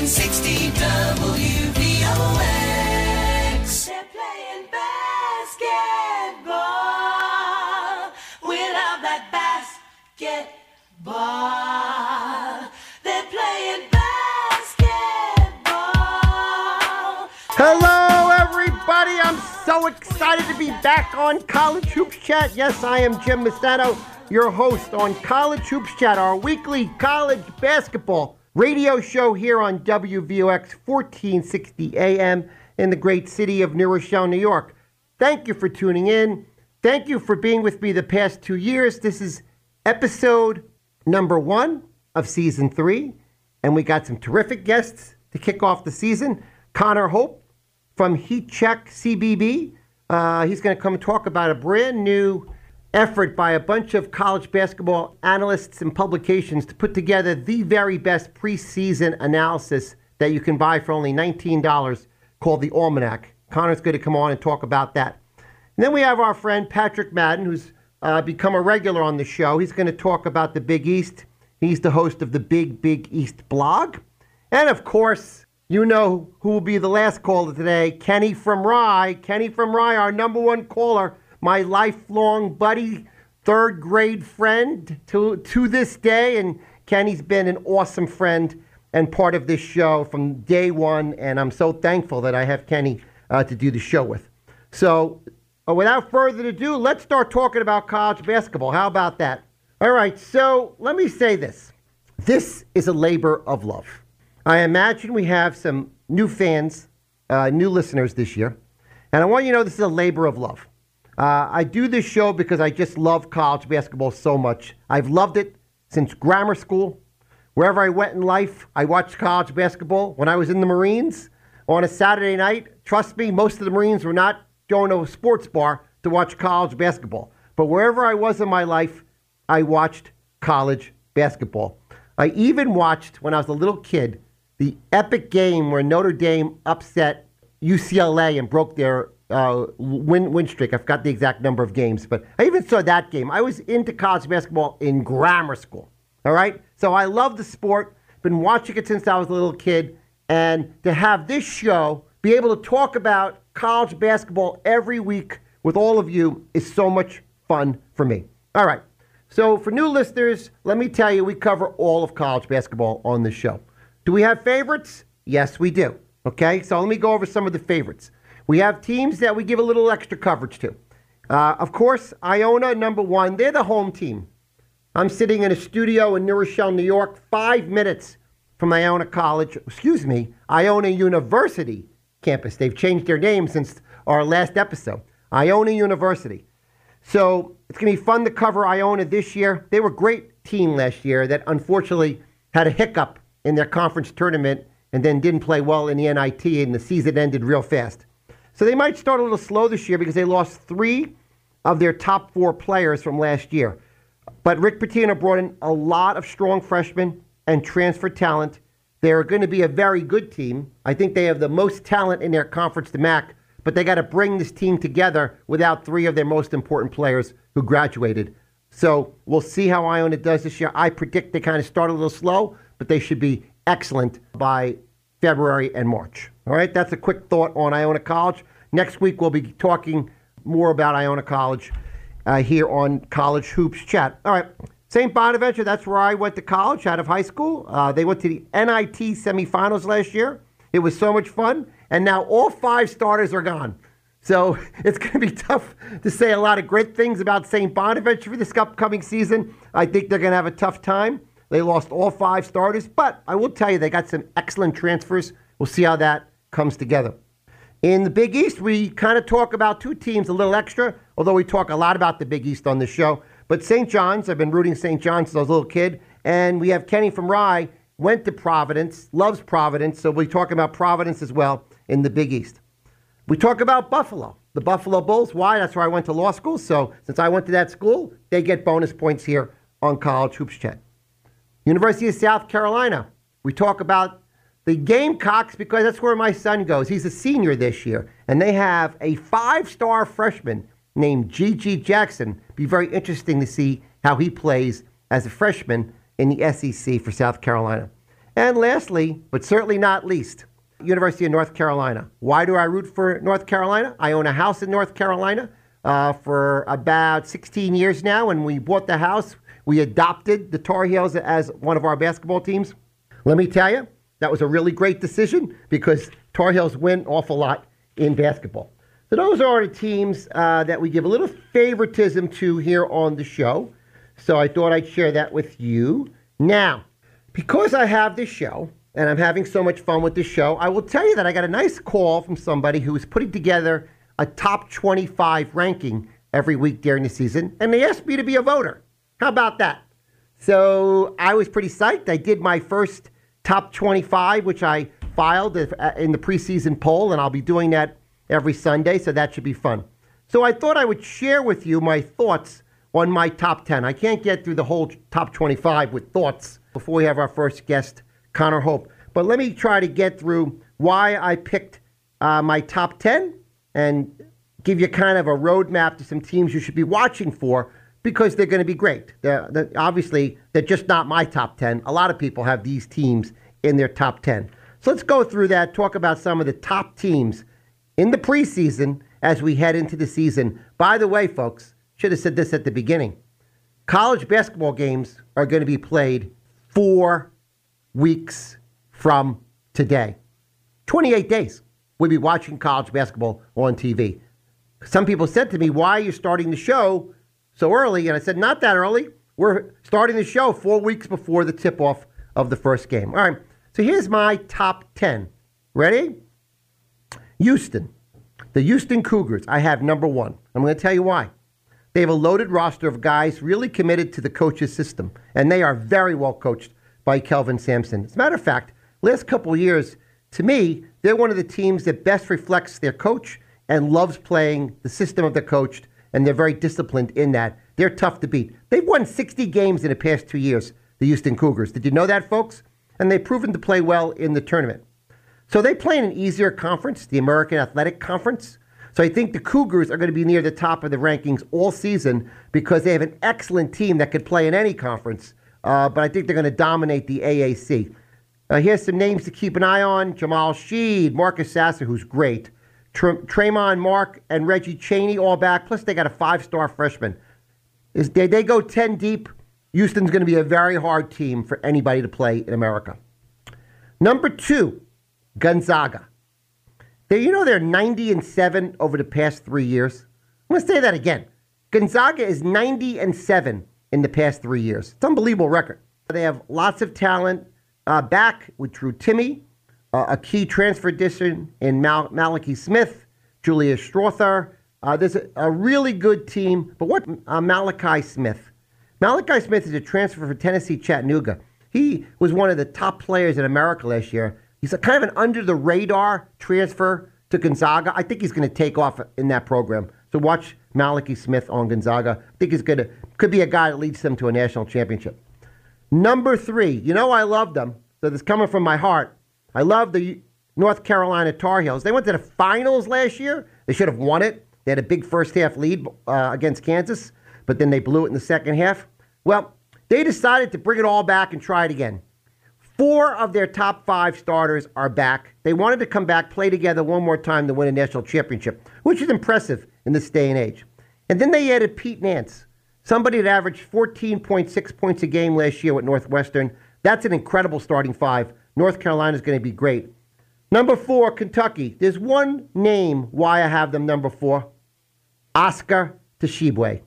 1460 WVOX. They're playing basketball. We love that basketball. They're playing basketball. Hello, everybody. I'm so excited to be back on College Hoops Chat. Yes, I am Jim Masano, your host on College Hoops Chat, our weekly college basketball radio show here on WVOX 1460 AM in the great city of New Rochelle, New York. Thank you for tuning in. Thank you for being with me the past two years. This is episode number one of season three, and we got some terrific guests to kick off the season. Connor Hope from Heat Check CBB. Uh, he's going to come talk about a brand new effort by a bunch of college basketball analysts and publications to put together the very best preseason analysis that you can buy for only $19 called the Almanac. Connor's going to come on and talk about that. And then we have our friend Patrick Madden, who's uh, become a regular on the show. He's going to talk about the Big East. He's the host of the Big Big East blog. And of course, you know who will be the last caller today Kenny from Rye. Kenny from Rye, our number one caller, my lifelong buddy, third grade friend to, to this day. And Kenny's been an awesome friend and part of this show from day one. And I'm so thankful that I have Kenny uh, to do the show with. So, uh, without further ado, let's start talking about college basketball. How about that? All right, so let me say this this is a labor of love. I imagine we have some new fans, uh, new listeners this year. And I want you to know this is a labor of love. Uh, I do this show because I just love college basketball so much. I've loved it since grammar school. Wherever I went in life, I watched college basketball. When I was in the Marines on a Saturday night, trust me, most of the Marines were not going to a sports bar to watch college basketball. But wherever I was in my life, I watched college basketball. I even watched, when I was a little kid, the epic game where Notre Dame upset UCLA and broke their uh, win, win streak. I forgot the exact number of games, but I even saw that game. I was into college basketball in grammar school. All right? So I love the sport, been watching it since I was a little kid, and to have this show be able to talk about college basketball every week with all of you is so much fun for me. All right. So, for new listeners, let me tell you, we cover all of college basketball on this show. Do we have favorites? Yes, we do. Okay, so let me go over some of the favorites. We have teams that we give a little extra coverage to. Uh, of course, Iona, number one, they're the home team. I'm sitting in a studio in New Rochelle, New York, five minutes from Iona College, excuse me, Iona University campus. They've changed their name since our last episode. Iona University. So it's going to be fun to cover Iona this year. They were a great team last year that unfortunately had a hiccup in their conference tournament and then didn't play well in the NIT, and the season ended real fast. So they might start a little slow this year because they lost three of their top four players from last year. But Rick Pitino brought in a lot of strong freshmen and transfer talent. They're going to be a very good team. I think they have the most talent in their conference, the MAAC, but they got to bring this team together without three of their most important players who graduated. So we'll see how Iona does this year. I predict they kind of start a little slow, but they should be excellent by February and March. All right, that's a quick thought on Iona College. Next week, we'll be talking more about Iona College uh, here on College Hoops Chat. All right, St. Bonaventure, that's where I went to college out of high school. Uh, they went to the NIT semifinals last year. It was so much fun, and now all five starters are gone. So it's going to be tough to say a lot of great things about St. Bonaventure for this upcoming season. I think they're going to have a tough time. They lost all five starters, but I will tell you, they got some excellent transfers. We'll see how that comes together. In the Big East, we kind of talk about two teams a little extra, although we talk a lot about the Big East on this show. But St. John's, I've been rooting St. John's since I was a little kid. And we have Kenny from Rye, went to Providence, loves Providence, so we'll be talking about Providence as well in the Big East. We talk about Buffalo, the Buffalo Bulls. Why? That's where I went to law school. So since I went to that school, they get bonus points here on College Hoops Chat. University of South Carolina. We talk about the Gamecocks because that's where my son goes. He's a senior this year, and they have a five-star freshman named G.G. Jackson. Be very interesting to see how he plays as a freshman in the SEC for South Carolina. And lastly, but certainly not least, University of North Carolina. Why do I root for North Carolina? I own a house in North Carolina uh, for about 16 years now. When we bought the house, we adopted the Tar Heels as one of our basketball teams. Let me tell you, that was a really great decision because Tar Heels win awful lot in basketball. So those are the teams uh, that we give a little favoritism to here on the show. So I thought I'd share that with you. Now, because I have this show and I'm having so much fun with this show, I will tell you that I got a nice call from somebody who is putting together a top 25 ranking every week during the season, and they asked me to be a voter. How about that? So I was pretty psyched. I did my first top 25, which I filed uh, in the preseason poll, and I'll be doing that every Sunday, so that should be fun. So I thought I would share with you my thoughts on my top 10. I can't get through the whole top 25 with thoughts before we have our first guest, Connor Hope. But let me try to get through why I picked uh, my top 10 and give you kind of a roadmap to some teams you should be watching for because they're going to be great. They're, they're, obviously, they're just not my top 10. A lot of people have these teams in their top 10. So let's go through that, talk about some of the top teams in the preseason as we head into the season. By the way, folks, should have said this at the beginning. College basketball games are going to be played four weeks from today. 28 days. We'll be watching college basketball on TV. Some people said to me, Why are you starting the show so early? And I said, Not that early. We're starting the show four weeks before the tip off of the first game. All right. So here's my top 10. Ready? Houston. The Houston Cougars. I have number one. I'm going to tell you why. They have a loaded roster of guys really committed to the coach's system, and they are very well coached by Kelvin Sampson. As a matter of fact, last couple years, to me, they're one of the teams that best reflects their coach and loves playing the system of the coach, and they're very disciplined in that. They're tough to beat. They've won 60 games in the past two years, the Houston Cougars. Did you know that, folks? And they've proven to play well in the tournament. So they play in an easier conference, the American Athletic Conference. So I think the Cougars are going to be near the top of the rankings all season because they have an excellent team that could play in any conference. Uh, but I think they're going to dominate the AAC. Uh, here's some names to keep an eye on Jamal Shead, Marcus Sasser, who's great, Tr- Mark, and Reggie Chaney all back. Plus, they got a five star freshman. Is they, they go 10 deep. Houston's going to be a very hard team for anybody to play in America. Number two, Gonzaga. They, you know they're 90 and 7 over the past three years? I'm going to say that again. Gonzaga is 90 and 7 in the past three years. It's unbelievable record. They have lots of talent uh, back with Drew Timme, uh, a key transfer addition in Mal- Malachi Smith, Julius Strawther. Uh, there's a, a, really good team. But what uh, Malachi Smith? Malachi Smith is a transfer for Tennessee Chattanooga. He was one of the top players in America last year. He's a kind of an under the radar transfer to Gonzaga. I think he's going to take off in that program. So watch Malachi Smith on Gonzaga. I think he's going to could be a guy that leads them to a national championship. Number three, you know I love them. So this coming from my heart. I love the North Carolina Tar Heels. They went to the finals last year. They should have won it. They had a big first half lead uh, against Kansas, but then they blew it in the second half. Well, they decided to bring it all back and try it again. Four of their top five starters are back. They wanted to come back, play together one more time to win a national championship, which is impressive in this day and age. And then they added Pete Nance, somebody that averaged 14.6 points a game last year with Northwestern. That's an incredible starting five. North Carolina is going to be great. Number four, Kentucky. There's one name why I have them number four Oscar Tshiebwe.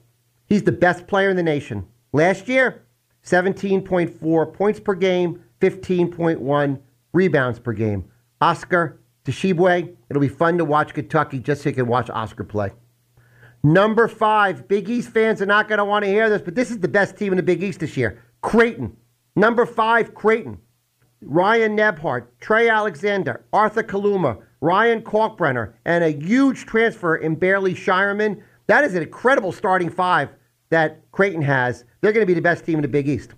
He's the best player in the nation. Last year, 17.4 points per game, 15.1 rebounds per game. Oscar Tshiebwe. It'll be fun to watch Kentucky just so you can watch Oscar play. Number five, Big East fans are not going to want to hear this, but this is the best team in the Big East this year. Creighton. Number five, Creighton. Ryan Nembhard, Trey Alexander, Arthur Kaluma, Ryan Kalkbrenner, and a huge transfer in Baylor Scheierman. That is an incredible starting five that Creighton has. They're going to be the best team in the Big East.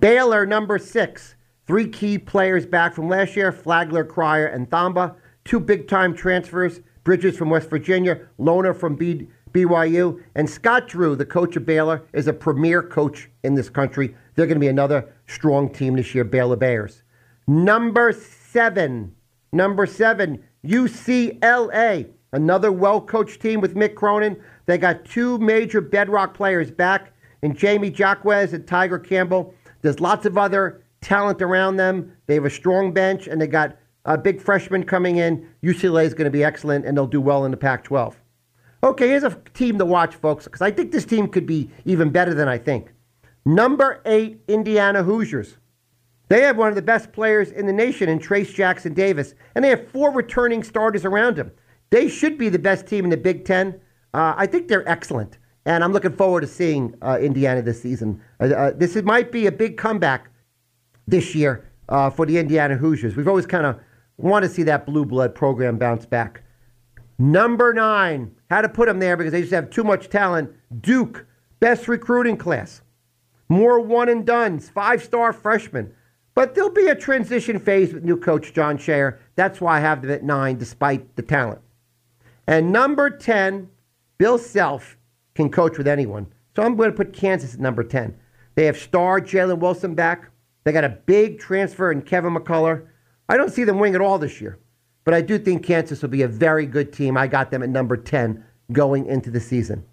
Baylor, number six. Three key players back from last year Flagler, Cryer, and Thamba. Two big time transfers Bridges from West Virginia, Lohner from B- BYU. And Scott Drew, the coach of Baylor, is a premier coach in this country. They're going to be another strong team this year, Baylor Bears. Number seven, number seven, UCLA, another well coached team with Mick Cronin. They got two major bedrock players back in Jaime Jaquez and Tiger Campbell. There's lots of other talent around them. They have a strong bench, and they got a big freshman coming in. UCLA is going to be excellent, and they'll do well in the Pac 12. Okay, here's a team to watch, folks, because I think this team could be even better than I think. Number eight, Indiana Hoosiers. They have one of the best players in the nation in Trayce Jackson Davis, and they have four returning starters around him. They should be the best team in the Big Ten. Uh, I think they're excellent, and I'm looking forward to seeing uh, Indiana this season. Uh, uh this might be a big comeback this year uh, for the Indiana Hoosiers. We've always kind of want to see that blue blood program bounce back. Number nine, had to put them there because they just have too much talent. Duke, best recruiting class. More one and duns, five star freshmen. But there'll be a transition phase with new coach Jon Scheyer. That's why I have them at nine, despite the talent. And number 10, Bill Self can coach with anyone. So I'm going to put Kansas at number 10. They have star Jalen Wilson back. They got a big transfer in Kevin McCullar. I don't see them winning at all this year, but I do think Kansas will be a very good team. I got them at number 10 going into the season.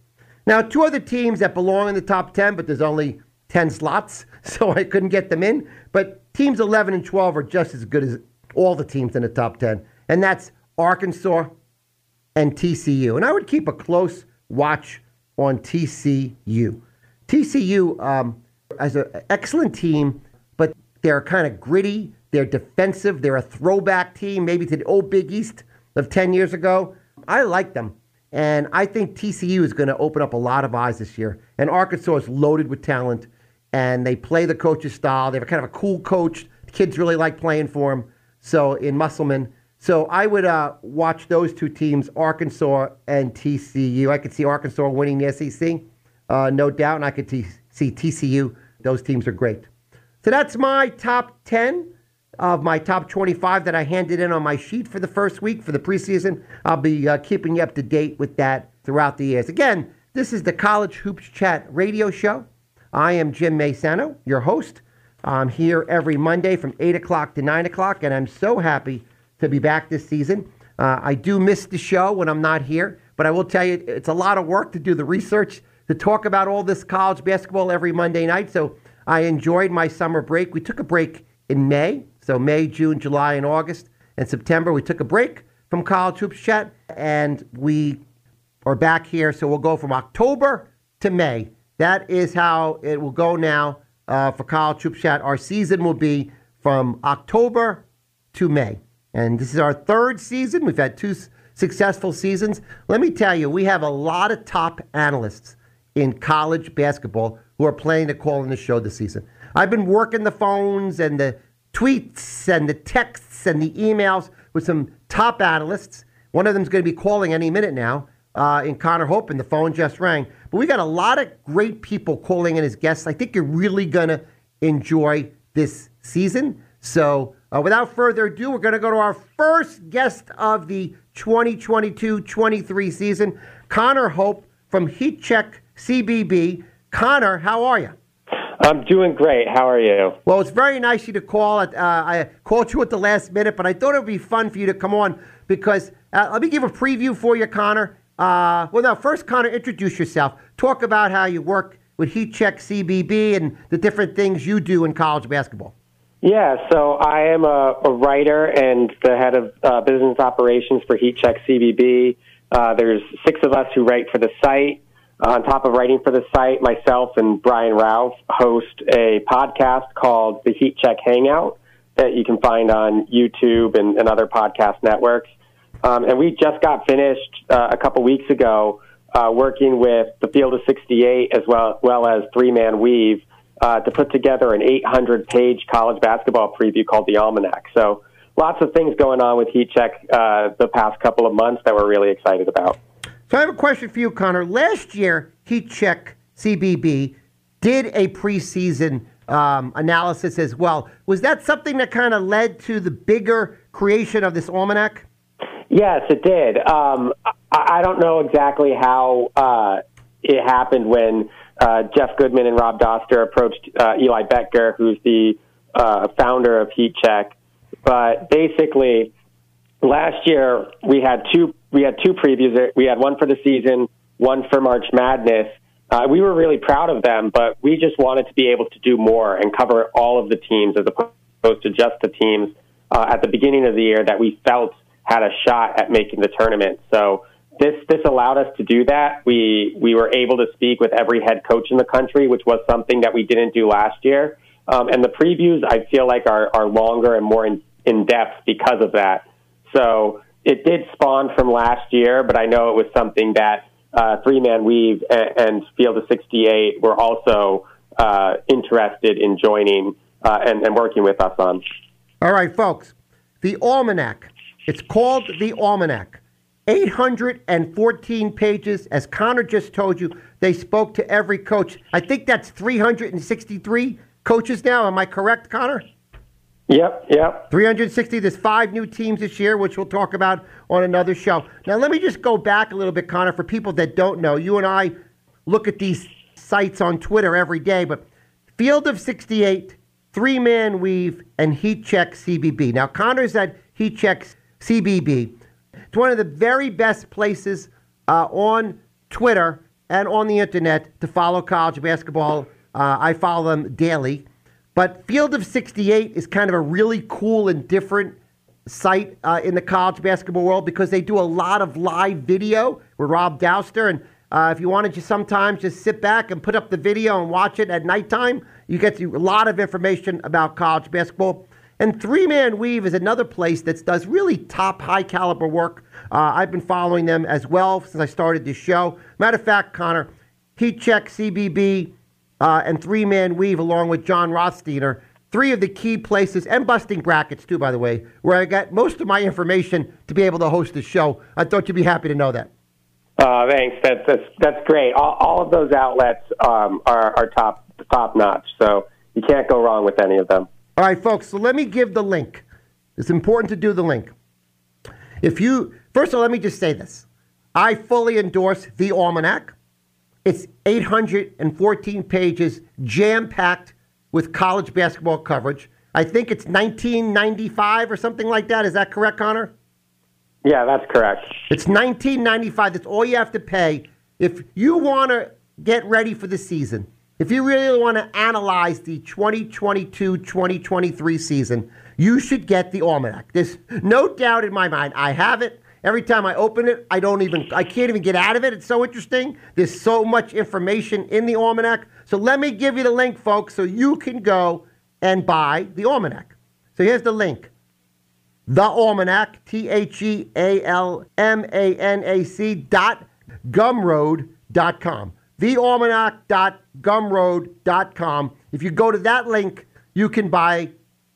Now, two other teams that belong in the top 10, but there's only 10 slots, so I couldn't get them in. But teams 11 and 12 are just as good as all the teams in the top 10, and that's Arkansas and TCU. And I would keep a close watch on TCU. TCU um, as an excellent team, but they're kind of gritty. They're defensive. They're a throwback team, maybe to the old Big East of 10 years ago. I like them. And I think TCU is going to open up a lot of eyes this year. And Arkansas is loaded with talent, and they play the coach's style. They have a kind of a cool coach. The kids really like playing for him. So in Musselman. So I would uh, watch those two teams, Arkansas and TCU. I could see Arkansas winning the SEC, uh, no doubt, and I could t- see TCU. Those teams are great. So that's my top 10 of my top 25 that I handed in on my sheet for the first week for the preseason. I'll be uh, keeping you up to date with that throughout the years. Again, this is the College Hoops Chat radio show. I am Jim Maysano, your host. I'm here every Monday from 8 o'clock to 9 o'clock, and I'm so happy to be back this season. Uh, I do miss the show when I'm not here, but I will tell you, it's a lot of work to do the research, to talk about all this college basketball every Monday night. So I enjoyed my summer break. We took a break in May so May, June, July, and August. And September, we took a break from College Hoops Chat, and we are back here. So we'll go from October to May. That is how it will go now uh, for College Hoops Chat. Our season will be from October to May. And this is our third season. We've had two successful seasons. Let me tell you, we have a lot of top analysts in college basketball who are playing to call in the show this season. I've been working the phones and the tweets and the texts and the emails with some top analysts. One of them is going to be calling any minute now uh, in Connor Hope, and the phone just rang. But we got a lot of great people calling in as guests. I think you're really going to enjoy this season. So, uh, without further ado, we're going to go to our first guest of the 2022 23 season, Connor Hope from Heat Check CBB. Connor, how are you? I'm doing great. How are you? Well, it's very nice of you to call. Uh, I called you at the last minute, but I thought it would be fun for you to come on because uh, let me give a preview for you, Connor. Uh, well, now, first, Connor, introduce yourself. Talk about how you work with Heat Check CBB and the different things you do in college basketball. Yeah, so I am a, a writer and the head of uh, business operations for Heat Check CBB. Uh, there's six of us who write for the site. On top of writing for the site, myself and Brian Ralph host a podcast called the Heat Check Hangout that you can find on YouTube and, and other podcast networks. Um, and we just got finished uh, a couple weeks ago uh, working with the Field of 68 as well, well as Three Man Weave uh, to put together an 800 page college basketball preview called the Almanac. So lots of things going on with Heat Check uh, the past couple of months that we're really excited about. So I have a question for you, Connor. Last year, Heat Check CBB did a preseason um, analysis as well. Was that something that kind of led to the bigger creation of this almanac? Yes, it did. Um, I, I don't know exactly how uh, it happened when uh, Jeff Goodman and Rob Dauster approached uh, Eli Becker, who's the uh, founder of Heat Check. But basically, last year we had two we had two previews. We had one for the season, one for March Madness. Uh, we were really proud of them, but we just wanted to be able to do more and cover all of the teams as opposed to just the teams uh, at the beginning of the year that we felt had a shot at making the tournament. So this this allowed us to do that. We we were able to speak with every head coach in the country, which was something that we didn't do last year. Um, and the previews, I feel like, are are longer and more in, in depth because of that. So it did spawn from last year, but I know it was something that uh, Three Man Weave and, and, Field of 68 were also uh, interested in joining uh, and, and working with us on. All right, folks. The Almanac. It's called the Almanac. 814 pages. As Connor just told you, they spoke to every coach. I think that's 363 coaches now. Am I correct, Connor? Yep, yep. 360. There's five new teams this year, which we'll talk about on another show. Now, let me just go back a little bit, Connor, for people that don't know. You and I look at these sites on Twitter every day, but Field of 68, Three Man Weave, and Heat Check CBB. Now, Connor's at Heat Check CBB. It's one of the very best places uh, on Twitter and on the internet to follow college basketball. Uh, I follow them daily. But Field of 68 is kind of a really cool and different site uh, in the college basketball world because they do a lot of live video with Rob Dauster. And uh, if you wanted to sometimes just sit back and put up the video and watch it at nighttime, you get a lot of information about college basketball. And Three Man Weave is another place that does really top, high caliber work. Uh, I've been following them as well since I started this show. Matter of fact, Connor, Heat Check CBB uh, and Three Man Weave, along with John Rothsteiner, three of the key places, and Busting Brackets, too, by the way, where I got most of my information to be able to host the show. I thought you'd be happy to know that. Uh, thanks. That's, that's, that's great. All, all of those outlets um, are, are top, top notch, so you can't go wrong with any of them. All right, folks, so let me give the link. It's important to do the link. If you, first of all, let me just say this. I fully endorse the Almanac. It's 814 pages, jam packed with college basketball coverage. I think it's 1995 or something like that. Is that correct, Connor? Yeah, that's correct. It's 1995. That's all you have to pay. If you want to get ready for the season, if you really want to analyze the 2022 2023 season, you should get the Almanac. There's no doubt in my mind. I have it. Every time I open it, I don't even, I can't even get out of it. It's so interesting. There's so much information in the Almanac. So let me give you the link, folks, so you can go and buy the Almanac. So here's the link. The Almanac, T H E A L M A N A C dot gumroad.com thealmanac.gumroad.com. If you go to that link, you can buy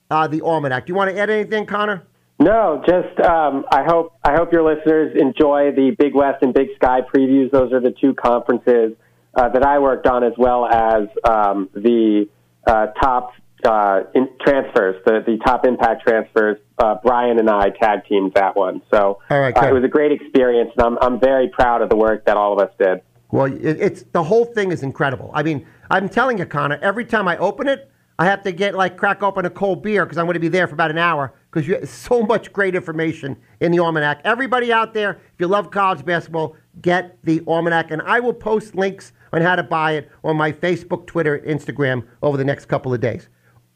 uh, the almanac. Do you want to add anything, Connor? No, just um, I hope I hope your listeners enjoy the Big West and Big Sky previews. Those are the two conferences uh, that I worked on, as well as um, the uh, top uh, transfers, the the top impact transfers. Uh, Brian and I tag teamed that one, so right, uh, it was a great experience, and I'm I'm very proud of the work that all of us did. Well, it, it's the whole thing is incredible. I mean, I'm telling you, Connor, every time I open it, I have to get like crack open a cold beer because I'm going to be there for about an hour because you so much great information in the almanac. Everybody out there, if you love college basketball, get the almanac, and I will post links on how to buy it on my Facebook, Twitter, Instagram over the next couple of days.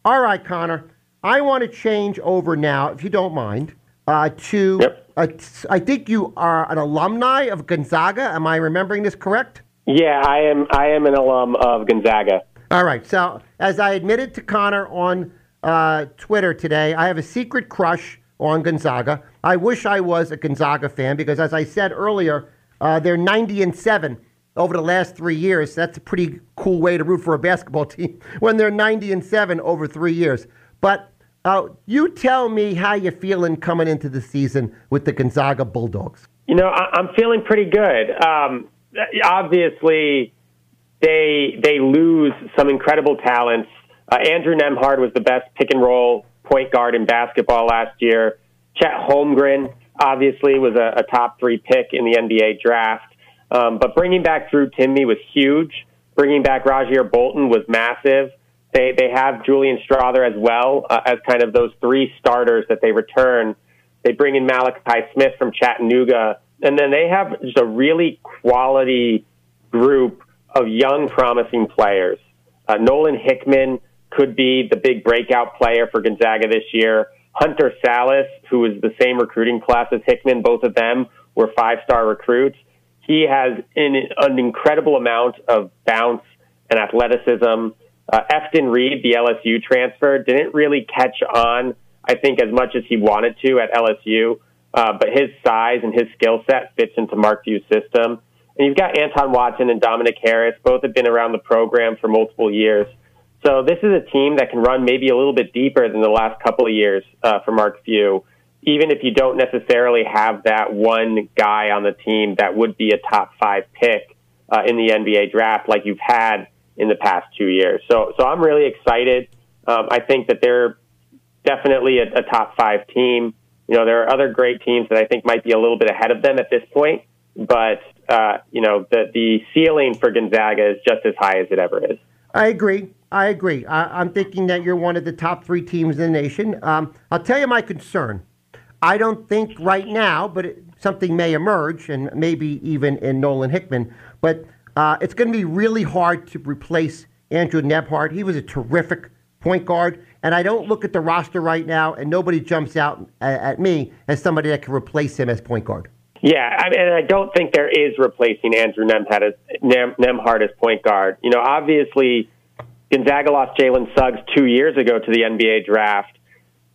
All right, Connor, I want to change over now, if you don't mind, uh, to. Yep I think you are an alumni of Gonzaga. Am I remembering this correct? Yeah, I am. I am an alum of Gonzaga. All right. So, as I admitted to Connor on uh, Twitter today, I have a secret crush on Gonzaga. I wish I was a Gonzaga fan because, as I said earlier, uh, they're 90 and seven over the last three years. That's a pretty cool way to root for a basketball team when they're 90 and seven over three years. But uh, you tell me how you're feeling coming into the season with the Gonzaga Bulldogs. You know, I, am feeling pretty good. Um, obviously, they they lose some incredible talents. Uh, Andrew Nembhard was the best pick and roll point guard in basketball last year. Chet Holmgren obviously was a, a top three pick in the NBA draft. Um, but bringing back Drew Timme was huge. Bringing back Rasir Bolton was massive. They they have Julian Strawther as well uh, as kind of those three starters that they return. They bring in Malachi Smith from Chattanooga, and then they have just a really quality group of young, promising players. Uh, Nolan Hickman could be the big breakout player for Gonzaga this year. Hunter Sallis, who is the same recruiting class as Hickman, both of them were five star recruits. He has an, an incredible amount of bounce and athleticism. Uh, Efton Reid, the LSU transfer, didn't really catch on, I think, as much as he wanted to at LSU. Uh, but his size and his skill set fits into Mark Few's system. And you've got Anton Watson and Dominick Harris. Both have been around the program for multiple years. So this is a team that can run maybe a little bit deeper than the last couple of years uh, for Mark Few, even if you don't necessarily have that one guy on the team that would be a top five pick uh, in the NBA draft like you've had in the past two years. So, so I'm really excited. Um, I think that they're definitely a, a top five team. You know, there are other great teams that I think might be a little bit ahead of them at this point, but uh, you know, the the ceiling for Gonzaga is just as high as it ever is. I agree. I agree. I, am thinking that you're one of the top three teams in the nation. Um, I'll tell you my concern. I don't think right now, but it, something may emerge, and maybe even in Nolan Hickman. But uh, it's going to be really hard to replace Andrew Nembhard. He was a terrific point guard, and I don't look at the roster right now, and nobody jumps out at me as somebody that can replace him as point guard. Yeah, I mean, and I don't think there is replacing Andrew Nembhard as, Nembhard as point guard. You know, obviously Gonzaga lost Jalen Suggs two years ago to the NBA draft,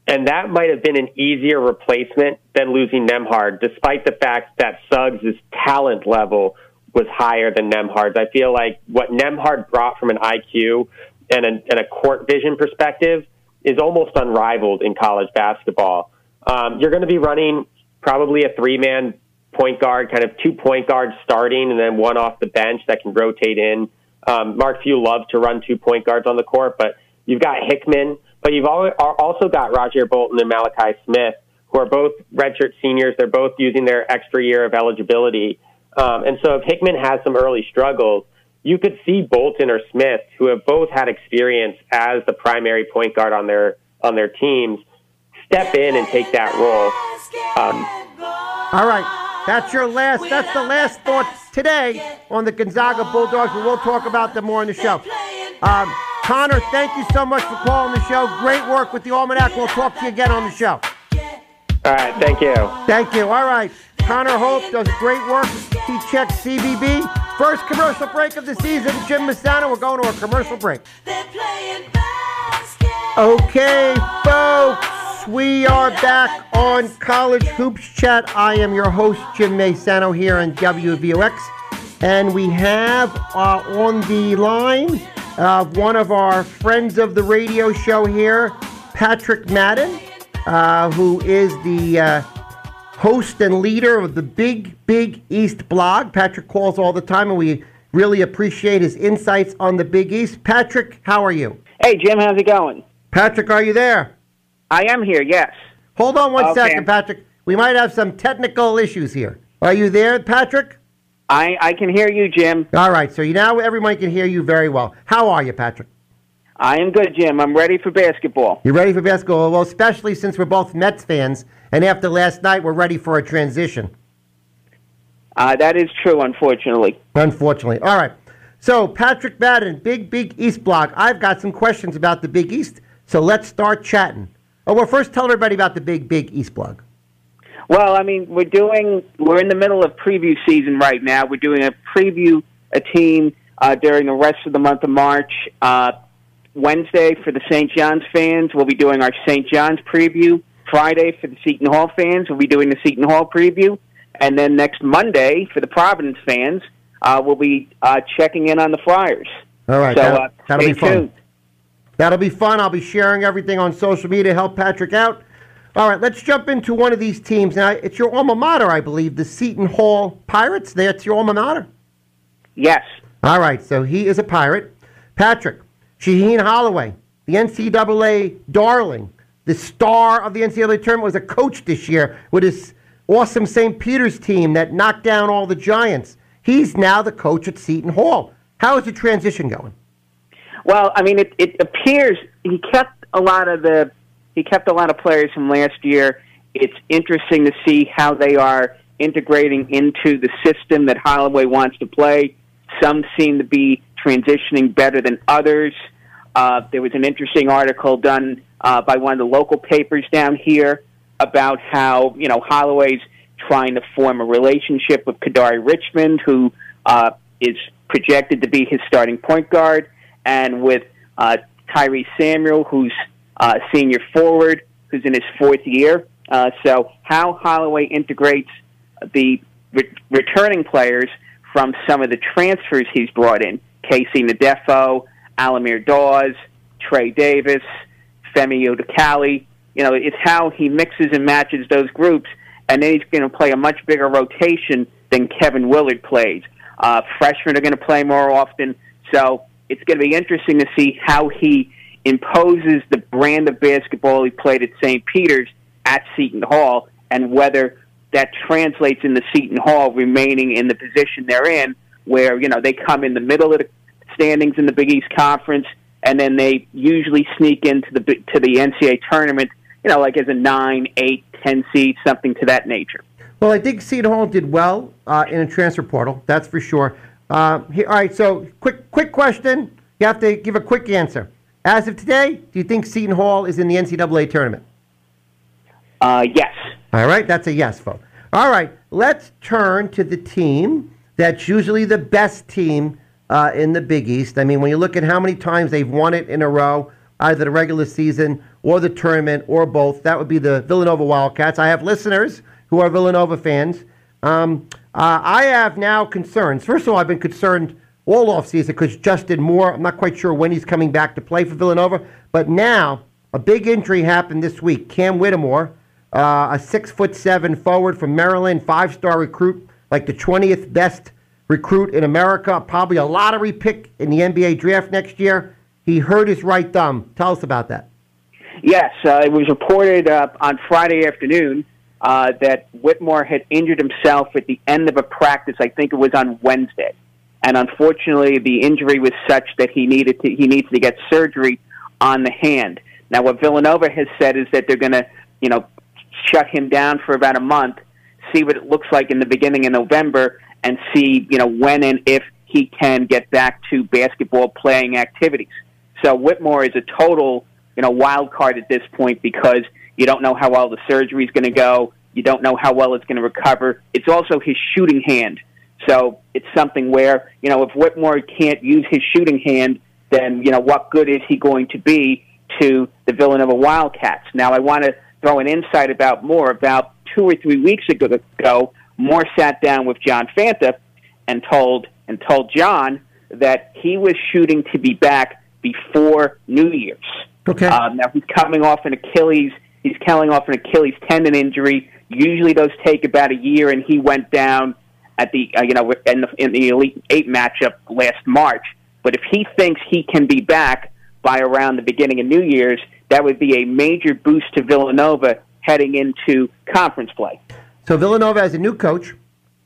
and that might have been an easier replacement than losing Nembhard, despite the fact that Suggs' talent level was higher than Nembhard's. I feel like what Nembhard brought from an IQ and a, and a court vision perspective is almost unrivaled in college basketball. Um, you're going to be running probably a three man point guard, kind of two point guards starting, and then one off the bench that can rotate in. Um, Mark Few loves to run two point guards on the court, but you've got Hickman, but you've also got Rasir Bolton and Malachi Smith, who are both redshirt seniors. They're both using their extra year of eligibility. Um, and so if Hickman has some early struggles, you could see Bolton or Smith, who have both had experience as the primary point guard on their on their teams, step in and take that role. Um, All right. That's your last. That's the last thought today on the Gonzaga Bulldogs. But We will talk about them more in the show. Um, Connor, thank you so much for calling the show. Great work with the Almanac. We'll talk to you again on the show. All right. Thank you. Thank you. All right. Connor Hope does great work. He checks CBB. First commercial break of the season. Jim Mastano, we're going to a commercial break. Okay, folks we are back on College Hoops Chat. I am your host, Jim Maysano, here on WVOX. And we have uh, on the line uh, one of our friends of the radio show here, Patrick Madden, uh, who is the uh, host and leader of the Big, Big East blog. Patrick calls all the time, and we really appreciate his insights on the Big East. Patrick, how are you? Hey, Jim, how's it going? Patrick, are you there? I am here, yes. Hold on one okay. second, Patrick. We might have some technical issues here. Are you there, Patrick? I, I can hear you, Jim. All right, so you, now everyone can hear you very well. How are you, Patrick? I am good, Jim. I'm ready for basketball. You're ready for basketball? Well, especially since we're both Mets fans, and after last night, we're ready for a transition. Uh, that is true, unfortunately. Unfortunately. All right. So, Patrick Madden, Big Big East Blog. I've got some questions about the Big East, so let's start chatting. Oh, well, first tell everybody about the big, big East blog. Well, I mean, we're doing, we're in the middle of preview season right now. We're doing a preview, a team uh, during the rest of the month of March. Uh, Wednesday for the St. John's fans, we'll be doing our St. John's preview. Friday for the Seton Hall fans, we'll be doing the Seton Hall preview. And then next Monday for the Providence fans, uh, we'll be uh, checking in on the Friars. All right, so, that'll, uh, that'll be fun. Tuned. That'll be fun. I'll be sharing everything on social media to help Patrick out. All right, let's jump into one of these teams. Now, it's your alma mater, I believe, the Seton Hall Pirates. That's your alma mater? Yes. All right, so he is a pirate. Patrick, Shaheen Holloway, the NCAA darling, the star of the NCAA tournament, was a coach this year with his awesome St. Peter's team that knocked down all the Giants. He's now the coach at Seton Hall. How is the transition going? Well, I mean, it, it appears he kept a lot of the he kept a lot of players from last year. It's interesting to see how they are integrating into the system that Holloway wants to play. Some seem to be transitioning better than others. Uh, there was an interesting article done uh, by one of the local papers down here about how you know Holloway's trying to form a relationship with Kadary Richmond, who uh, is projected to be his starting point guard, and with uh, Tyrese Samuel, who's uh, senior forward, who's in his fourth year. Uh, so how Holloway integrates the re- returning players from some of the transfers he's brought in, KC Ndefo, Al-Amir Dawes, Trey Davis, Femi Odukale. You know, it's how he mixes and matches those groups, and then he's going to play a much bigger rotation than Kevin Willard plays. Uh, freshmen are going to play more often, so it's going to be interesting to see how he imposes the brand of basketball he played at St. Peter's at Seton Hall, and whether that translates into Seton Hall remaining in the position they're in, where you know they come in the middle of the standings in the Big East Conference, and then they usually sneak into the to the NCAA tournament, you know, like as a nine, eight, ten seed, something to that nature. Well, I think Seton Hall did well uh, in a transfer portal. That's for sure. Uh, here, all right. So, quick, quick question. You have to give a quick answer. As of today, do you think Seton Hall is in the NCAA tournament? Uh, yes. All right, that's a yes vote. All right, let's turn to the team that's usually the best team uh, in the Big East. I mean, when you look at how many times they've won it in a row, either the regular season or the tournament or both, that would be the Villanova Wildcats. I have listeners who are Villanova fans. Um, uh, I have now concerns. First of all, I've been concerned all offseason because Justin Moore, I'm not quite sure when he's coming back to play for Villanova, but now a big injury happened this week. Cam Whitmore, uh, a six foot seven forward from Maryland, five star recruit, like the 20th best recruit in America, probably a lottery pick in the NBA draft next year. He hurt his right thumb. Tell us about that. Yes, uh, it was reported uh, on Friday afternoon uh, that Whitmore had injured himself at the end of a practice. I think it was on Wednesday, and unfortunately, the injury was such that he needed to he needs to get surgery on the hand. Now, what Villanova has said is that they're going to, you know, shut him down for about a month, see what it looks like in the beginning of November, and see, you know, when and if he can get back to basketball playing activities. So Whitmore is a total, you know, wild card at this point because you don't know how well the surgery is going to go. You don't know how well it's going to recover. It's also his shooting hand. So it's something where, you know, if Whitmore can't use his shooting hand, then, you know, what good is he going to be to the Villanova Wildcats? Now, I want to throw an insight about Moore. About two or three weeks ago, Moore sat down with John Fanta and told and told John that he was shooting to be back before New Year's. Okay. Um, now he's coming off an Achilles. He's coming off an Achilles tendon injury. Usually those take about a year, and he went down at the uh, you know in the, in the Elite Eight matchup last March. But if he thinks he can be back by around the beginning of New Year's, that would be a major boost to Villanova heading into conference play. So Villanova has a new coach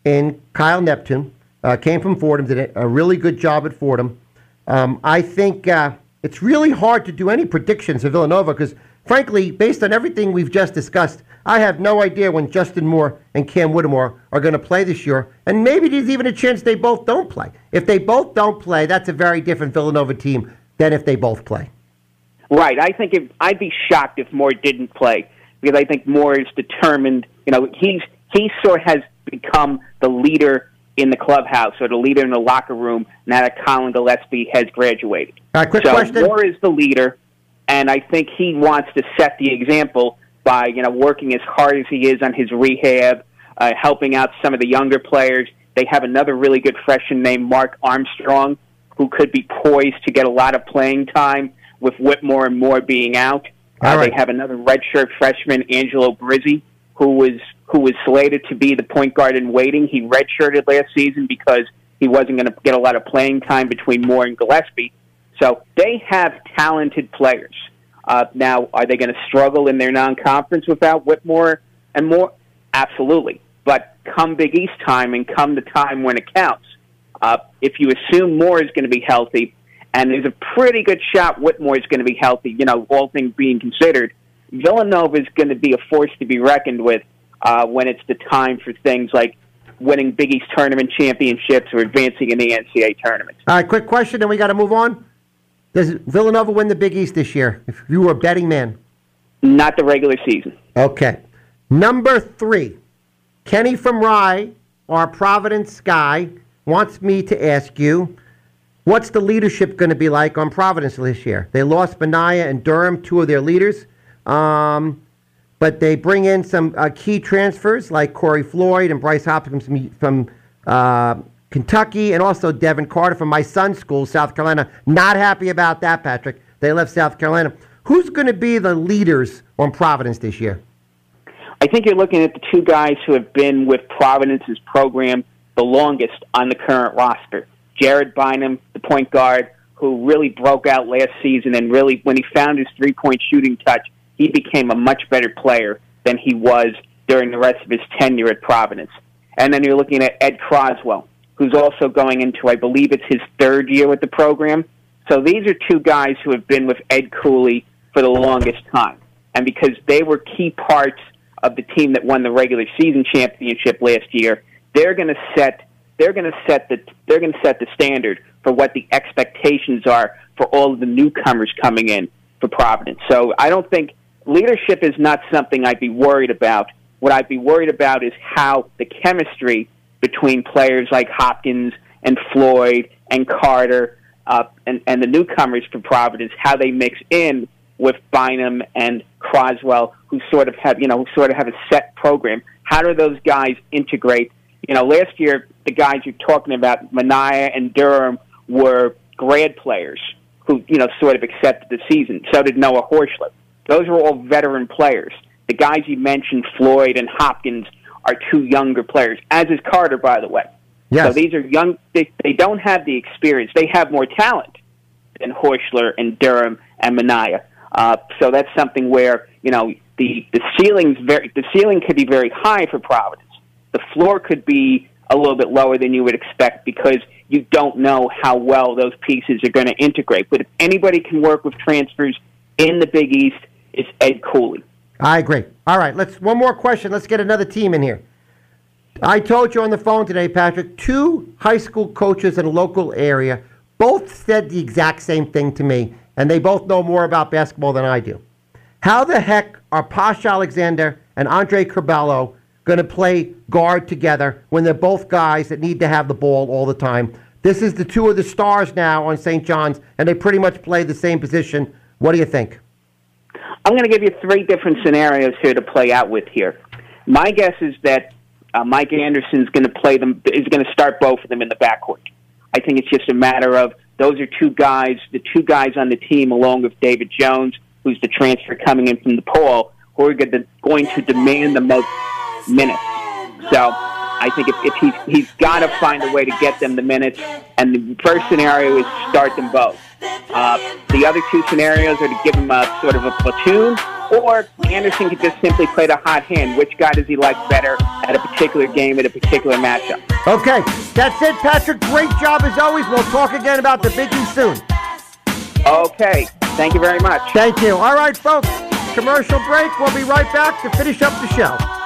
in Kyle Neptune. Uh, came from Fordham, did a really good job at Fordham. Um, I think uh, it's really hard to do any predictions of Villanova because, frankly, based on everything we've just discussed, I have no idea when Justin Moore and Cam Whitmore are going to play this year. And maybe there's even a chance they both don't play. If they both don't play, that's a very different Villanova team than if they both play. Right. I think if, I'd be shocked if Moore didn't play because I think Moore is determined. You know, he's he sort of has become the leader in the clubhouse or the leader in the locker room now that Collin Gillespie has graduated. All right, quick so question. Moore is the leader, and I think he wants to set the example by you know working as hard as he is on his rehab, uh, helping out some of the younger players. They have another really good freshman named Mark Armstrong, who could be poised to get a lot of playing time with Whitmore and Moore being out. Uh, right. They have another redshirt freshman, Angelo Brizzi, who was who was slated to be the point guard in waiting. He redshirted last season because he wasn't going to get a lot of playing time between Moore and Gillespie. So they have talented players. Uh, now, are they going to struggle in their non-conference without Whitmore and Moore? absolutely. But come Big East time and come the time when it counts, uh, if you assume Moore is going to be healthy, and there's a pretty good shot Whitmore is going to be healthy, you know, all things being considered, Villanova is going to be a force to be reckoned with uh, when it's the time for things like winning Big East tournament championships or advancing in the NCAA tournament. All right, quick question, and we got to move on. Does Villanova win the Big East this year? If you were a betting man. Not the regular season. Okay. Number three, Kenny from Rye, our Providence guy, wants me to ask you, what's the leadership going to be like on Providence this year? They lost Minaya and Durham, two of their leaders, um, but they bring in some uh, key transfers like Corey Floyd and Bryce Hopkins from, from uh, Kentucky, and also Devin Carter from my son's school, South Carolina. Not happy about that, Patrick. They left South Carolina. Who's going to be the leaders on Providence this year? I think you're looking at the two guys who have been with Providence's program the longest on the current roster. Jared Bynum, the point guard, who really broke out last season and really, when he found his three point shooting touch, he became a much better player than he was during the rest of his tenure at Providence. And then you're looking at Ed Croswell, who's also going into, I believe it's his third year with the program. So these are two guys who have been with Ed Cooley for the longest time. And because they were key parts of the team that won the regular season championship last year, they're going to set they're going to set the they're going to set the standard for what the expectations are for all of the newcomers coming in for Providence. So I don't think leadership is not something I'd be worried about. What I'd be worried about is how the chemistry between players like Hopkins and Floyd and Carter uh, and, and the newcomers from Providence, how they mix in with Bynum and Croswell, who sort of have, you know, who sort of have a set program. How do those guys integrate? You know, last year, the guys you're talking about, Minaya and Durham, were grad players who, you know, sort of accepted the season. So did Noah Horchler. Those were all veteran players. The guys you mentioned, Floyd and Hopkins, are two younger players, as is Carter, by the way. Yes. So these are young. They, they don't have the experience. They have more talent than Horchler and Durham and Minaya. Uh, so that's something where you know the the ceiling's very the ceiling could be very high for Providence. The floor could be a little bit lower than you would expect because you don't know how well those pieces are going to integrate. But if anybody can work with transfers in the Big East, it's Ed Cooley. I agree. All right, let's one more question. Let's get another team in here. I told you on the phone today, Patrick, two high school coaches in a local area both said the exact same thing to me, and they both know more about basketball than I do. How the heck are Posh Alexander and Andre Curbelo going to play guard together when they're both guys that need to have the ball all the time? This is the two of the stars now on St. John's, and they pretty much play the same position. What do you think? I'm going to give you three different scenarios here to play out with here. My guess is that uh, Mike Anderson's going to play them is going to start both of them in the backcourt. I think it's just a matter of those are two guys, the two guys on the team, along with David Jones, who's the transfer coming in from DePaul, who are going to, going to demand the most minutes. So I think if, if he's, he's got to find a way to get them the minutes, and the first scenario is start them both. Uh, the other two scenarios are to give him a sort of a platoon, or Anderson could just simply play the hot hand. Which guy does he like better at a particular game, at a particular matchup? Okay, that's it, Patrick. Great job as always. We'll talk again about the Biggie soon. Okay, thank you very much. Thank you. All right, folks, commercial break. We'll be right back to finish up the show.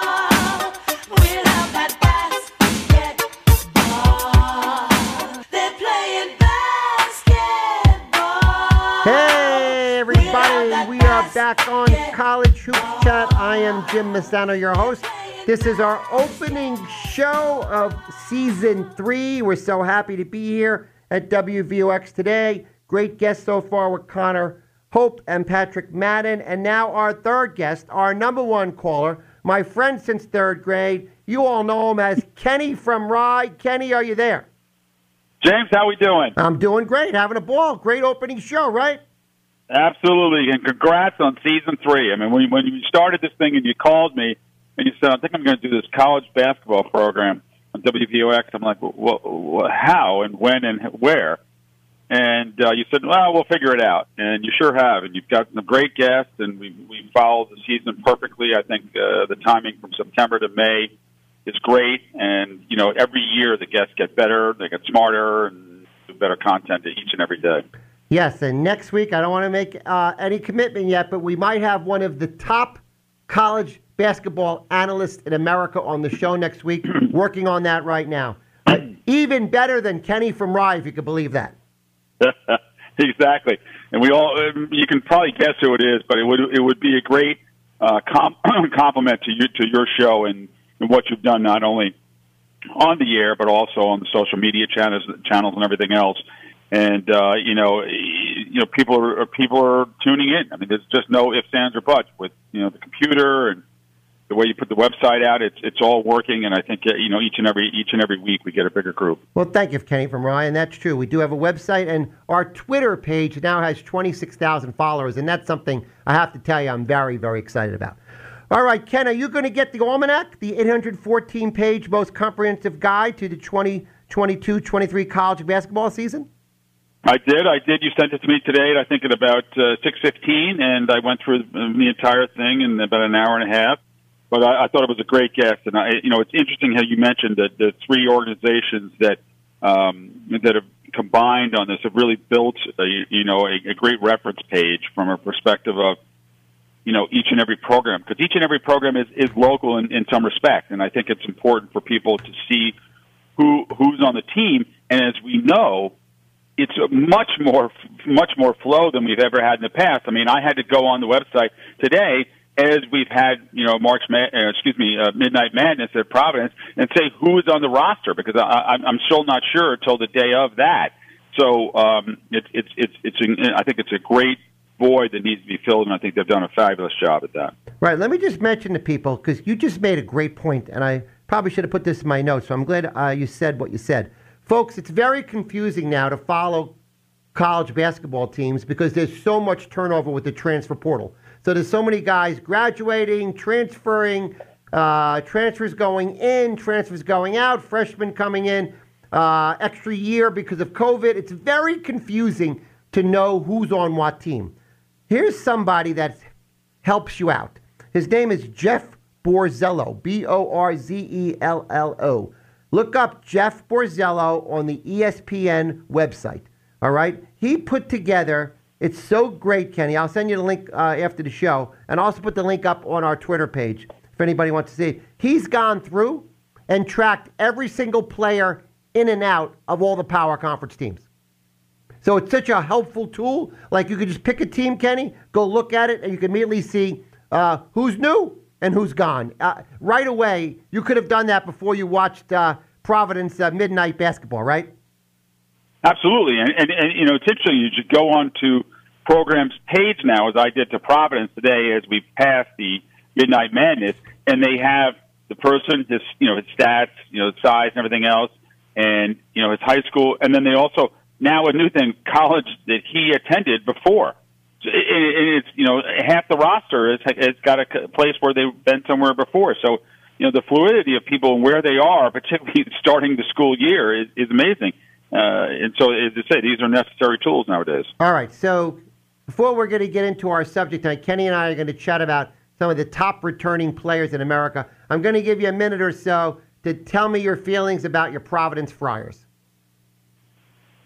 Back on College Hoops Chat. I am Jim Mistano, your host. This is our opening show of season three. We're so happy to be here at WVOX today. Great guests so far with Connor Hope and Patrick Madden. And now our third guest, our number one caller, my friend since third grade. You all know him as Kenny from Rye. Kenny, are you there? James, how are we doing? I'm doing great, having a ball. Great opening show, right? Absolutely, and congrats on season three. I mean, when, when you started this thing and you called me and you said, "I think I'm going to do this college basketball program on WVOX," I'm like, "Well, well how and when and where?" and uh, you said, "Well, we'll figure it out," and you sure have. And you've got some great guests, and we we followed the season perfectly. I think uh, the timing from September to May is great, and you know every year the guests get better, they get smarter, and do better content each and every day. Yes, and next week, I don't want to make uh, any commitment yet, but we might have one of the top college basketball analysts in America on the show next week, working on that right now. Uh, even better than Kenny from Rye, if you could believe that. exactly, and we all um, you can probably guess who it is, but it would it would be a great uh, com- compliment to you to your show and, and what you've done not only on the air but also on the social media channels channels and everything else. And uh, you know, you know, people are people are tuning in. I mean, there's just no ifs, ands, or buts with you know the computer and the way you put the website out. It's it's all working, and I think uh, you know each and every each and every week we get a bigger group. Well, thank you, Kenny from Ryan. That's true. We do have a website, and our Twitter page now has 26,000 followers, and that's something I have to tell you I'm very, very excited about. All right, Ken, are you going to get the Almanac, the 814 page most comprehensive guide to the 2022 23 college basketball season? I did. I did. You sent it to me today. I think at about uh, six fifteen, and I went through the entire thing in about an hour and a half. But I, I thought it was a great guest, and I, you know, it's interesting how you mentioned that the three organizations that um, that have combined on this have really built, a, you know, a, a great reference page from a perspective of, you know, each and every program because each and every program is is local in, in some respect, and I think it's important for people to see who who's on the team, and as we know it's much more much more flow than we've ever had in the past. I mean, I had to go on the website today as we've had, you know, March, uh, excuse me, uh, Midnight Madness at Providence, and say who is on the roster because I, I'm still not sure until the day of that. So um, it's it's it's it's I think it's a great void that needs to be filled, and I think they've done a fabulous job at that. Right. Let me just mention to people because you just made a great point, and I probably should have put this in my notes. So I'm glad uh, you said what you said. Folks, it's very confusing now to follow college basketball teams because there's so much turnover with the transfer portal. So there's so many guys graduating, transferring, uh, transfers going in, transfers going out, freshmen coming in, uh, extra year because of COVID. It's very confusing to know who's on what team. Here's somebody that helps you out. His name is Jeff Borzello, B O R Z E L L O. Look up Jeff Borzello on the ESPN website. All right? He put together, it's so great, Kenny. I'll send you the link uh, after the show, and also put the link up on our Twitter page if anybody wants to see. He's gone through and tracked every single player in and out of all the power conference teams. So it's such a helpful tool. Like you could just pick a team, Kenny, go look at it, and you can immediately see uh, who's new and who's gone. Uh, right away, you could have done that before you watched uh, Providence uh, Midnight Basketball, right? Absolutely, and, and and you know interesting. You just go on to programs page now, as I did to Providence today, as we pass the Midnight Madness, and they have the person, his you know his stats, you know size and everything else, and you know his high school, and then they also now a new thing, college that he attended before it's you know half the roster has, has got a place where they've been somewhere before. So you know the fluidity of people and where they are, particularly starting the school year, is, is amazing. Uh, and so, as I say, these are necessary tools nowadays. All right. So before we're going to get into our subject tonight, Kenny and I are going to chat about some of the top returning players in America. I'm going to give you a minute or so to tell me your feelings about your Providence Friars.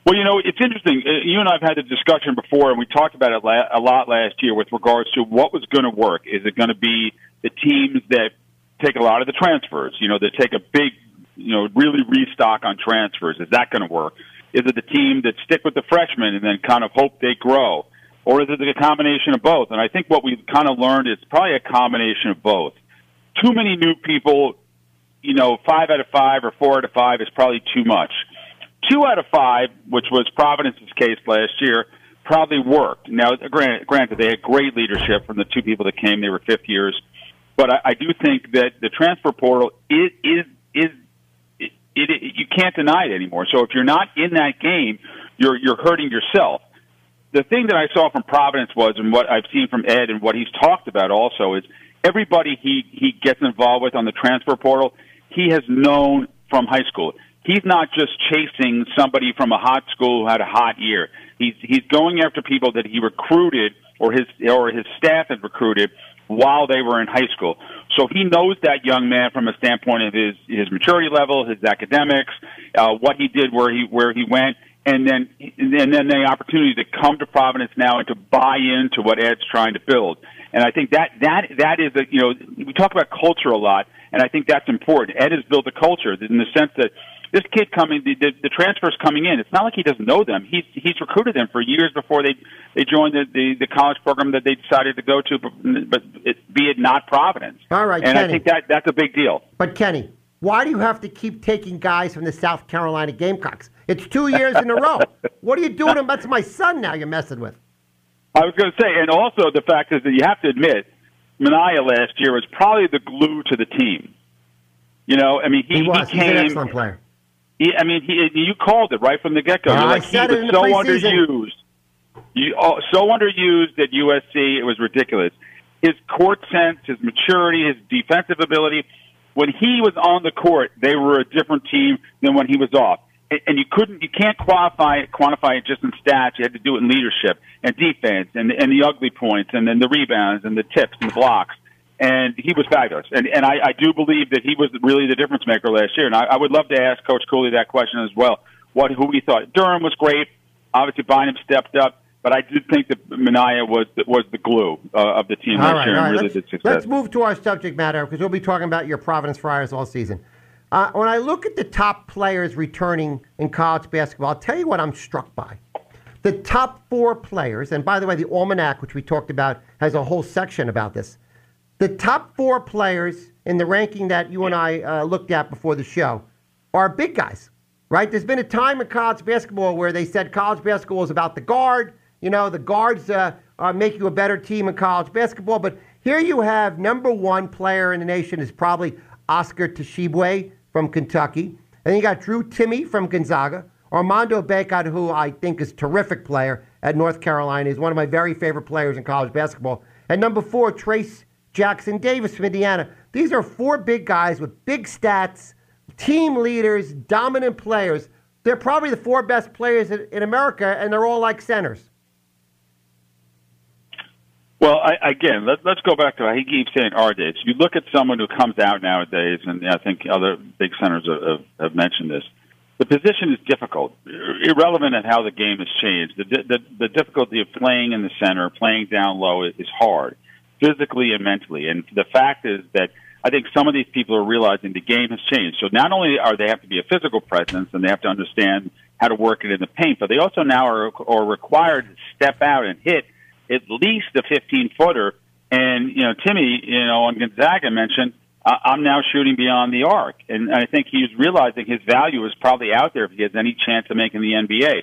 Well, you know, it's interesting. Uh, you and I have had a discussion before, and we talked about it a lot last year with regards to what was going to work. Is it going to be the teams that take a lot of the transfers, you know, that take a big, you know, really restock on transfers? Is that going to work? Is it the team that stick with the freshmen and then kind of hope they grow? Or is it a combination of both? And I think what we've kind of learned is probably a combination of both. Too many new people, you know, five out of five or four out of five is probably too much two out of five, which was Providence's case last year, probably worked. Now, granted, granted, they had great leadership from the two people that came; they were fifth years. But I, I do think that the transfer portal is is is it, it, it, you can't deny it anymore. So if you're not in that game, you're you're hurting yourself. The thing that I saw from Providence was, and what I've seen from Ed, and what he's talked about also is everybody he he gets involved with on the transfer portal, he has known from high school he's not just chasing somebody from a hot school who had a hot year. He's he's going after people that he recruited or his or his staff had recruited while they were in high school. So he knows that young man from a standpoint of his his maturity level, his academics, uh, what he did, where he where he went, and then and then the opportunity to come to Providence now and to buy into what Ed's trying to build. And I think that that that is a you know we talk about culture a lot, and I think that's important. Ed has built a culture in the sense that this kid coming, the, the, the transfers coming in, it's not like he doesn't know them. He's he's recruited them for years before they they joined the, the, the college program that they decided to go to, but, but it, be it not Providence. All right, and I think that that's a big deal. But Kenny, why do you have to keep taking guys from the South Carolina Gamecocks? It's two years in a row. What are you doing? That's my son now you're messing with. I was going to say, and also the fact is that you have to admit, Minaya last year was probably the glue to the team. You know, I mean, he, He was. He's became. an excellent player. He, I mean, he, you called it right from the get go. Like, he was uh, so underused. You, oh, so underused at USC, it was ridiculous. His court sense, his maturity, his defensive ability. When he was on the court, they were a different team than when he was off. And, and you couldn't, you can't quantify it, quantify it just in stats. You had to do it in leadership and defense and, and the ugly points and then the rebounds and the tips and the blocks and he was fabulous. And and I, I do believe that he was really the difference maker last year. And I, I would love to ask Coach Cooley that question as well. What who he thought Durham was great. Obviously, Bynum stepped up, but I did think that Minaya was was the glue uh, of the team All last right, year and right. really Let's, did success. let's move to our subject matter because we'll be talking about your Providence Friars all season. Uh, when I look at the top players returning in college basketball, I'll tell you what I'm struck by. The top four players, and by the way, the Almanac, which we talked about, has a whole section about this. The top four players in the ranking that you and I uh, looked at before the show are big guys, right? There's been a time in college basketball where they said college basketball is about the guard. You know, the guards uh, uh, make you a better team in college basketball. But here you have number one player in the nation is probably Oscar Tshiebwe from Kentucky. And you got Drew Timme from Gonzaga. Armando Bacot, who I think is a terrific player at North Carolina, is one of my very favorite players in college basketball. And number four, Trayce Jackson Davis from Indiana. These are four big guys with big stats, team leaders, dominant players. They're probably the four best players in, in America, and they're all like centers. Well, I, again, let, let's go back to he keeps saying our days. You look at someone who comes out nowadays, and I think other big centers have, have, mentioned this. The position is difficult, irrelevant at how the game has changed. The, the, the difficulty of playing in the center, playing down low, is hard, physically and mentally. And the fact is that I think some of these people are realizing the game has changed. So not only are they have to be a physical presence and they have to understand how to work it in the paint, but they also now are, are required to step out and hit at least a 15 footer. And, you know, Timme, you know, on Gonzaga mentioned, I'm now shooting beyond the arc. And I think he's realizing his value is probably out there if he has any chance of making the NBA.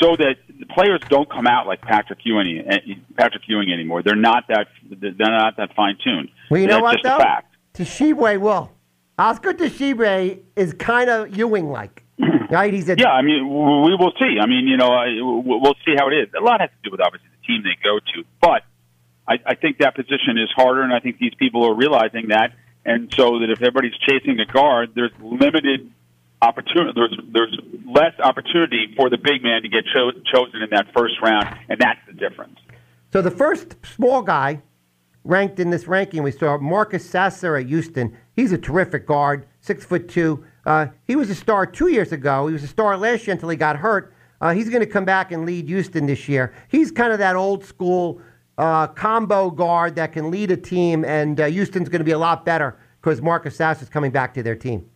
So that the players don't come out like Patrick Ewing, eh, Patrick Ewing anymore. They're not that, they're not that fine tuned. Well, you know That's what, just though? a fact. Tshiebwe will. Oscar Tshiebwe is kind of Ewing-like, right? He's a Yeah, I mean, we will see. I mean, you know, I- we'll see how it is. A lot has to do with obviously the team they go to, but I, I think that position is harder, and I think these people are realizing that, and so that if everybody's chasing a guard, there's limited opportunity. There's there's less opportunity for the big man to get cho- chosen in that first round, and that's the difference. So the first small guy ranked in this ranking, we saw Marcus Sasser at Houston. He's a terrific guard, six foot two. Uh, he was a star two years ago. He was a star last year until he got hurt. Uh, he's going to come back and lead Houston this year. He's kind of that old school uh, combo guard that can lead a team, and uh, Houston's going to be a lot better because Marcus Sasser's coming back to their team.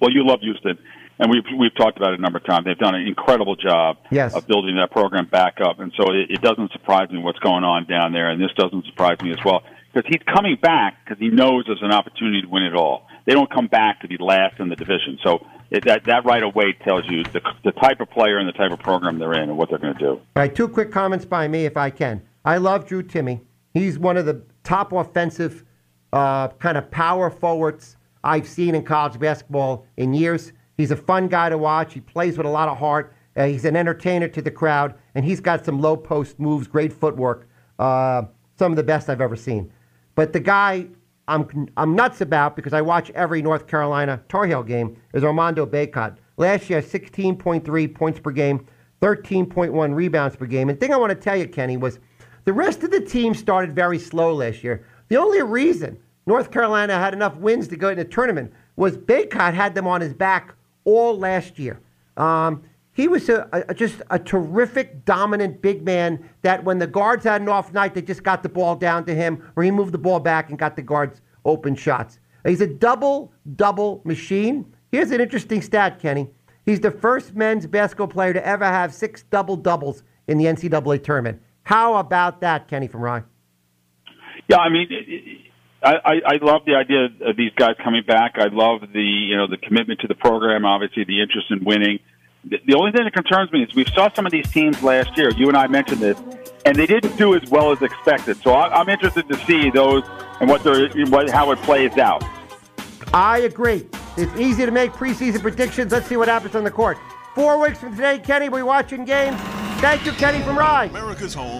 Well, you love Houston, and we've we've talked about it a number of times. They've done an incredible job Yes. of building that program back up, and so it, it doesn't surprise me what's going on down there, and this doesn't surprise me as well because he's coming back because he knows there's an opportunity to win it all. They don't come back to be last in the division, so it, that that right away tells you the the type of player and the type of program they're in and what they're going to do. All right, two quick comments by me, if I can. I love Drew Timme. He's one of the top offensive uh, kind of power forwards I've seen in college basketball in years. He's a fun guy to watch. He plays with a lot of heart. Uh, he's an entertainer to the crowd, and he's got some low post moves, great footwork. Uh, some of the best I've ever seen. But the guy I'm I'm nuts about because I watch every North Carolina Tar Heel game is Armando Bacot. Last year, 16.3 points per game, 13.1 rebounds per game. And the thing I want to tell you, Kenny, was the rest of the team started very slow last year. The only reason North Carolina had enough wins to go in the tournament was Bacot had them on his back all last year. Um, he was a, a, just a terrific, dominant big man that when the guards had an off night, they just got the ball down to him, or he moved the ball back and got the guards open shots. He's a double double machine. Here's an interesting stat, Kenny. He's the first men's basketball player to ever have six double doubles in the NCAA tournament. How about that, Kenny from Rye? Yeah, I mean, I, I, I love the idea of these guys coming back. I love the you know the commitment to the program. Obviously, the interest in winning. The, the only thing that concerns me is we saw some of these teams last year. You and I mentioned this, and they didn't do as well as expected. So I, I'm interested to see those and what they're what, how it plays out. I agree. It's easy to make preseason predictions. Let's see what happens on the court. Four weeks from today, Kenny, we're watching games. Thank you, Kenny from Rye. America's home